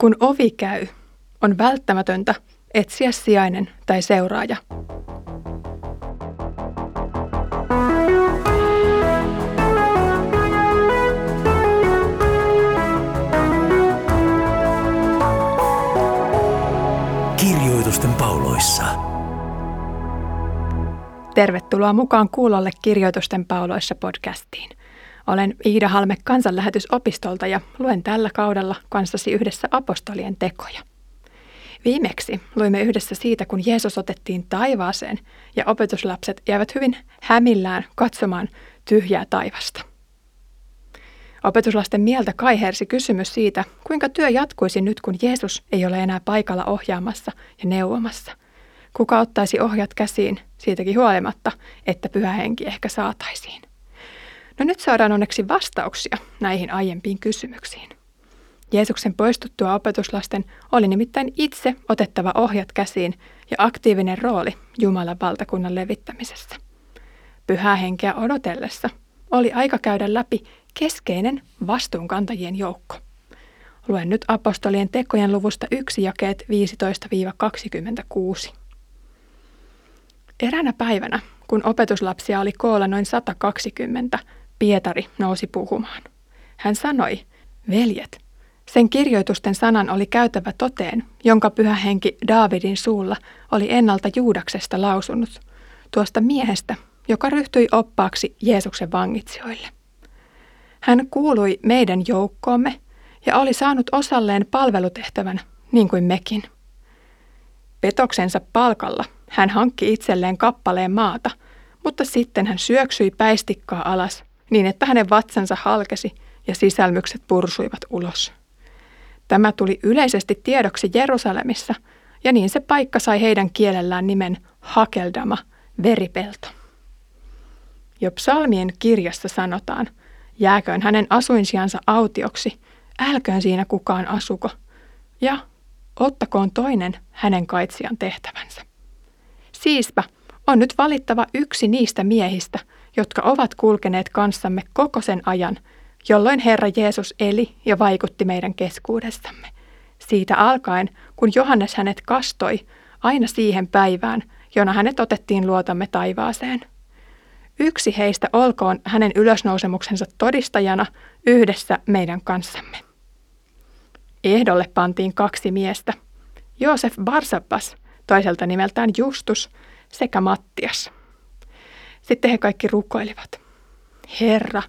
Kun ovi käy, on välttämätöntä etsiä sijainen tai seuraaja. Kirjoitusten pauloissa. Tervetuloa mukaan kuulolle Kirjoitusten pauloissa podcastiin. Olen Iida Halme kansanlähetysopistolta ja luen tällä kaudella kanssasi yhdessä apostolien tekoja. Viimeksi luimme yhdessä siitä, kun Jeesus otettiin taivaaseen ja opetuslapset jäivät hyvin hämillään katsomaan tyhjää taivasta. Opetuslasten mieltä kaihersi kysymys siitä, kuinka työ jatkuisi nyt, kun Jeesus ei ole enää paikalla ohjaamassa ja neuvomassa. Kuka ottaisi ohjat käsiin siitäkin huolimatta, että pyhä henki ehkä saataisiin. No nyt saadaan onneksi vastauksia näihin aiempiin kysymyksiin. Jeesuksen poistuttua opetuslasten oli nimittäin itse otettava ohjat käsiin ja aktiivinen rooli Jumalan valtakunnan levittämisessä. Pyhää henkeä odotellessa oli aika käydä läpi keskeinen vastuunkantajien joukko. Luen nyt apostolien tekojen luvusta 1 jakeet 15-26. Eräänä päivänä, kun opetuslapsia oli koolla noin 120, Pietari nousi puhumaan. Hän sanoi, veljet, sen kirjoitusten sanan oli käytävä toteen, jonka pyhä henki Daavidin suulla oli ennalta Juudaksesta lausunut, tuosta miehestä, joka ryhtyi oppaaksi Jeesuksen vangitsijoille. Hän kuului meidän joukkoomme ja oli saanut osalleen palvelutehtävän, niin kuin mekin. Petoksensa palkalla hän hankki itselleen kappaleen maata, mutta sitten hän syöksyi päistikkaa alas niin että hänen vatsansa halkesi ja sisälmykset pursuivat ulos. Tämä tuli yleisesti tiedoksi Jerusalemissa, ja niin se paikka sai heidän kielellään nimen Hakeldama, veripelto. Jo psalmien kirjassa sanotaan, jääköön hänen asuinsiansa autioksi, älköön siinä kukaan asuko, ja ottakoon toinen hänen kaitsijan tehtävänsä. Siispä on nyt valittava yksi niistä miehistä, jotka ovat kulkeneet kanssamme koko sen ajan, jolloin Herra Jeesus eli ja vaikutti meidän keskuudessamme. Siitä alkaen, kun Johannes hänet kastoi, aina siihen päivään, jona hänet otettiin luotamme taivaaseen. Yksi heistä olkoon hänen ylösnousemuksensa todistajana yhdessä meidän kanssamme. Ehdolle pantiin kaksi miestä, Joosef Barsabas, toiselta nimeltään Justus, sekä Mattias. Sitten he kaikki rukoilivat. Herra,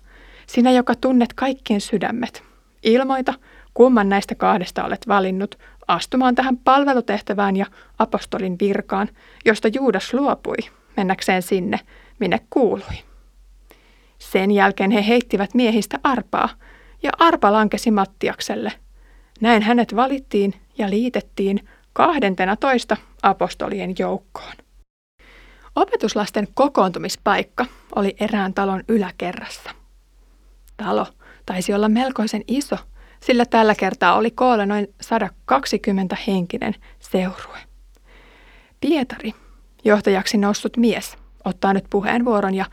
sinä joka tunnet kaikkien sydämet, ilmoita, kumman näistä kahdesta olet valinnut astumaan tähän palvelutehtävään ja apostolin virkaan, josta Juudas luopui mennäkseen sinne, minne kuului. Sen jälkeen he heittivät miehistä arpaa, ja arpa lankesi Mattiakselle. Näin hänet valittiin ja liitettiin kahdentena toista apostolien joukkoon. Opetuslasten kokoontumispaikka oli erään talon yläkerrassa. Talo taisi olla melkoisen iso, sillä tällä kertaa oli koolla noin 120 henkinen seurue. Pietari, johtajaksi noussut mies, ottaa nyt puheenvuoron ja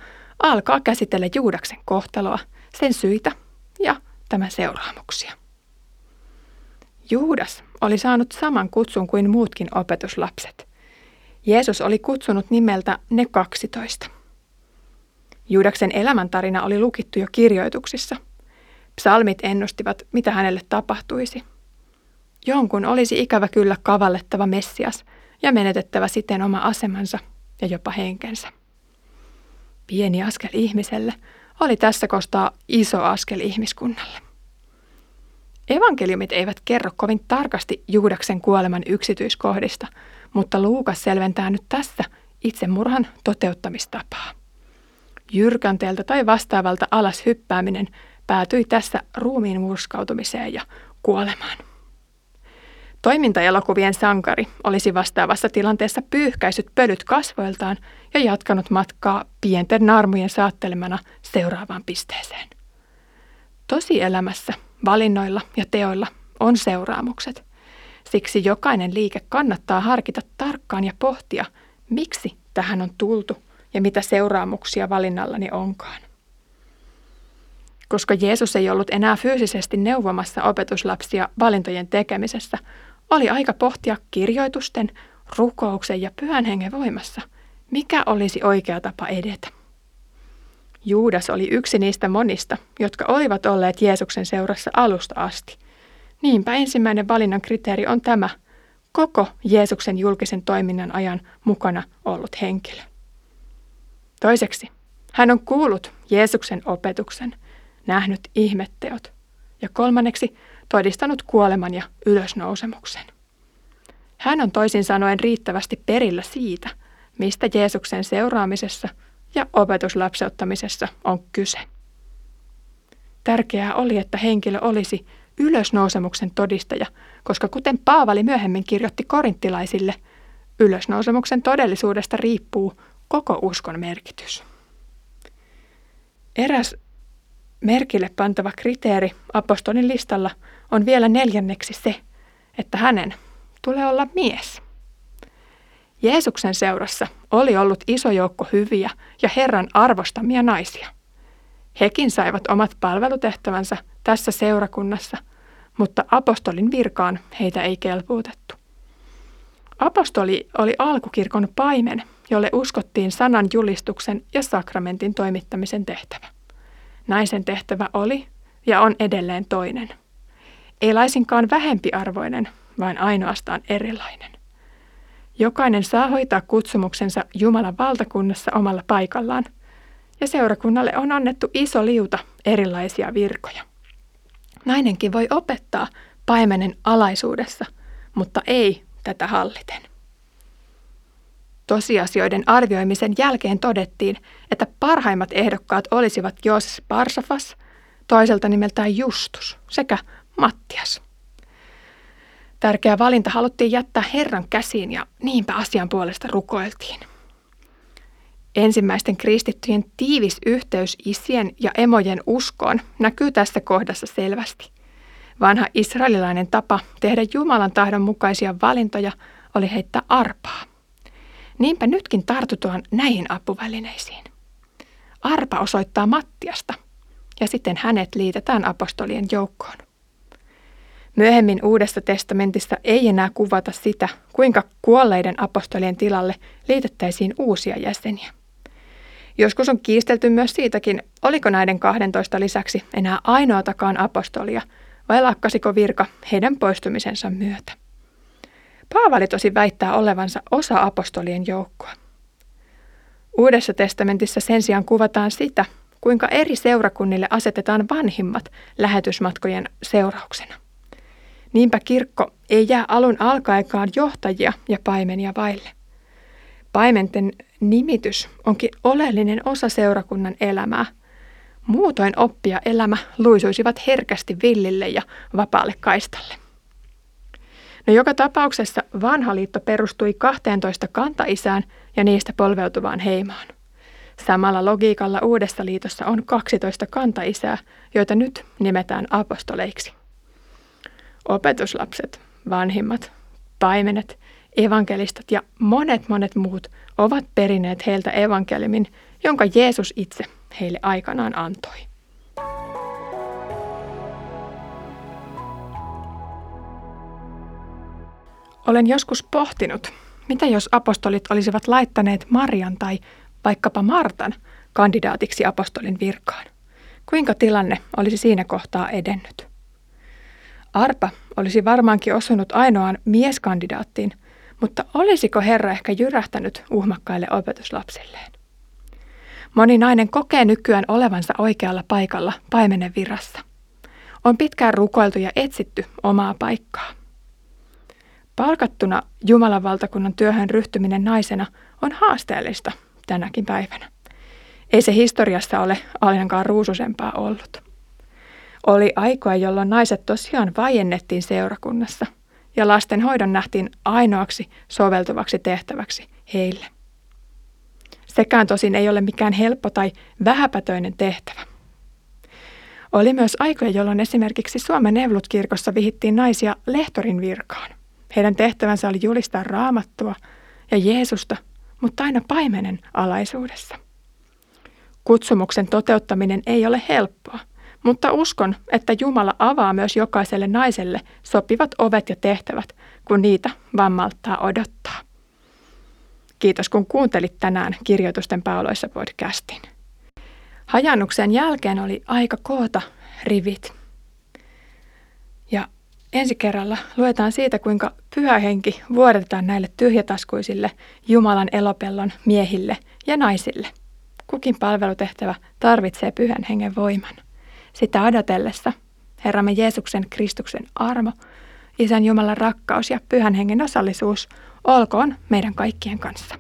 alkaa käsitellä Juudaksen kohtaloa, sen syitä ja tämän seuraamuksia. Juudas oli saanut saman kutsun kuin muutkin opetuslapset. Jeesus oli kutsunut nimeltä ne kaksitoista. Juudaksen elämäntarina oli lukittu jo kirjoituksissa. Psalmit ennustivat, mitä hänelle tapahtuisi. Jonkun olisi ikävä kyllä kavallettava Messias ja menetettävä siten oma asemansa ja jopa henkensä. Pieni askel ihmiselle oli tässä kostaa iso askel ihmiskunnalle. Evankeliumit eivät kerro kovin tarkasti Juudaksen kuoleman yksityiskohdista – mutta Luukas selventää nyt tässä itsemurhan toteuttamistapaa. Jyrkänteeltä tai vastaavalta alas hyppääminen päätyi tässä ruumiin murskautumiseen ja kuolemaan. Toimintaelokuvien sankari olisi vastaavassa tilanteessa pyyhkäisyt pölyt kasvoiltaan ja jatkanut matkaa pienten narmujen saattelemana seuraavaan pisteeseen. Tosielämässä, valinnoilla ja teoilla on seuraamukset. Siksi jokainen liike kannattaa harkita tarkkaan ja pohtia, miksi tähän on tultu ja mitä seuraamuksia valinnallani onkaan. Koska Jeesus ei ollut enää fyysisesti neuvomassa opetuslapsia valintojen tekemisessä, oli aika pohtia kirjoitusten, rukouksen ja pyhän hengen voimassa, mikä olisi oikea tapa edetä. Juudas oli yksi niistä monista, jotka olivat olleet Jeesuksen seurassa alusta asti. Niinpä ensimmäinen valinnan kriteeri on tämä, koko Jeesuksen julkisen toiminnan ajan mukana ollut henkilö. Toiseksi, hän on kuullut Jeesuksen opetuksen, nähnyt ihmetteot ja kolmanneksi todistanut kuoleman ja ylösnousemuksen. Hän on toisin sanoen riittävästi perillä siitä, mistä Jeesuksen seuraamisessa ja opetuslapseuttamisessa on kyse. Tärkeää oli, että henkilö olisi ylösnousemuksen todistaja, koska kuten Paavali myöhemmin kirjoitti korinttilaisille, ylösnousemuksen todellisuudesta riippuu koko uskon merkitys. Eräs merkille pantava kriteeri apostolin listalla on vielä neljänneksi se, että hänen tulee olla mies. Jeesuksen seurassa oli ollut iso joukko hyviä ja Herran arvostamia naisia. Hekin saivat omat palvelutehtävänsä tässä seurakunnassa, mutta apostolin virkaan heitä ei kelpuutettu. Apostoli oli alkukirkon paimen, jolle uskottiin sanan julistuksen ja sakramentin toimittamisen tehtävä. Naisen tehtävä oli ja on edelleen toinen. Ei laisinkaan vähempiarvoinen, vaan ainoastaan erilainen. Jokainen saa hoitaa kutsumuksensa Jumalan valtakunnassa omalla paikallaan, ja seurakunnalle on annettu iso liuta erilaisia virkoja. Nainenkin voi opettaa paimenen alaisuudessa, mutta ei tätä halliten. Tosiasioiden arvioimisen jälkeen todettiin, että parhaimmat ehdokkaat olisivat Jooses Barsafas, toiselta nimeltään Justus sekä Mattias. Tärkeä valinta haluttiin jättää Herran käsiin ja niinpä asian puolesta rukoiltiin. Ensimmäisten kristittyjen tiivis yhteys isien ja emojen uskoon näkyy tässä kohdassa selvästi. Vanha israelilainen tapa tehdä Jumalan tahdon mukaisia valintoja oli heittää arpaa. Niinpä nytkin tartutaan näihin apuvälineisiin. Arpa osoittaa Mattiasta ja sitten hänet liitetään apostolien joukkoon. Myöhemmin Uudessa testamentissa ei enää kuvata sitä, kuinka kuolleiden apostolien tilalle liitettäisiin uusia jäseniä. Joskus on kiistelty myös siitäkin, oliko näiden 12 lisäksi enää ainoatakaan apostolia vai lakkasiko virka heidän poistumisensa myötä. Paavali tosi väittää olevansa osa apostolien joukkoa. Uudessa testamentissa sen sijaan kuvataan sitä, kuinka eri seurakunnille asetetaan vanhimmat lähetysmatkojen seurauksena. Niinpä kirkko ei jää alun alkaekaan johtajia ja paimenia vaille. Paimenten nimitys onkin oleellinen osa seurakunnan elämää. Muutoin oppia elämä luisuisivat herkästi villille ja vapaalle kaistalle. No joka tapauksessa vanha liitto perustui 12 kantaisään ja niistä polveutuvaan heimaan. Samalla logiikalla uudessa liitossa on 12 kantaisää, joita nyt nimetään apostoleiksi. Opetuslapset, vanhimmat, paimenet, evankelistat ja monet monet muut ovat perineet heiltä evankeliumin, jonka Jeesus itse heille aikanaan antoi. Olen joskus pohtinut, mitä jos apostolit olisivat laittaneet Marian tai vaikkapa Martan kandidaatiksi apostolin virkaan? Kuinka tilanne olisi siinä kohtaa edennyt? Arpa olisi varmaankin osunut ainoaan mieskandidaattiin, mutta olisiko Herra ehkä jyrähtänyt uhmakkaille opetuslapsilleen? Moni nainen kokee nykyään olevansa oikealla paikalla paimenen virassa. On pitkään rukoiltu ja etsitty omaa paikkaa. Palkattuna Jumalan valtakunnan työhön ryhtyminen naisena on haasteellista tänäkin päivänä. Ei se historiassa ole ainakaan ruususempaa ollut. Oli aikoja, jolloin naiset tosiaan vaiennettiin seurakunnassa ja lastenhoidon nähtiin ainoaksi soveltuvaksi tehtäväksi heille. Sekään tosin ei ole mikään helppo tai vähäpätöinen tehtävä. Oli myös aikoja, jolloin esimerkiksi Suomen Evlut-kirkossa vihittiin naisia lehtorin virkaan. Heidän tehtävänsä oli julistaa raamattua ja Jeesusta, mutta aina paimenen alaisuudessa. Kutsumuksen toteuttaminen ei ole helppoa, Mutta uskon, että Jumala avaa myös jokaiselle naiselle sopivat ovet ja tehtävät, kun niitä vaan malttaa odottaa. Kiitos kun kuuntelit tänään Kirjoitusten pauloissa podcastin. Hajannuksen jälkeen oli aika koota rivit. Ja ensi kerralla luetaan siitä, kuinka pyhä henki vuodetaan näille tyhjätaskuisille Jumalan elopellon miehille ja naisille. Kukin palvelutehtävä tarvitsee pyhän hengen voiman. Sitä odotellessa Herramme Jeesuksen Kristuksen armo, Isän Jumalan rakkaus ja pyhän hengen osallisuus olkoon meidän kaikkien kanssa.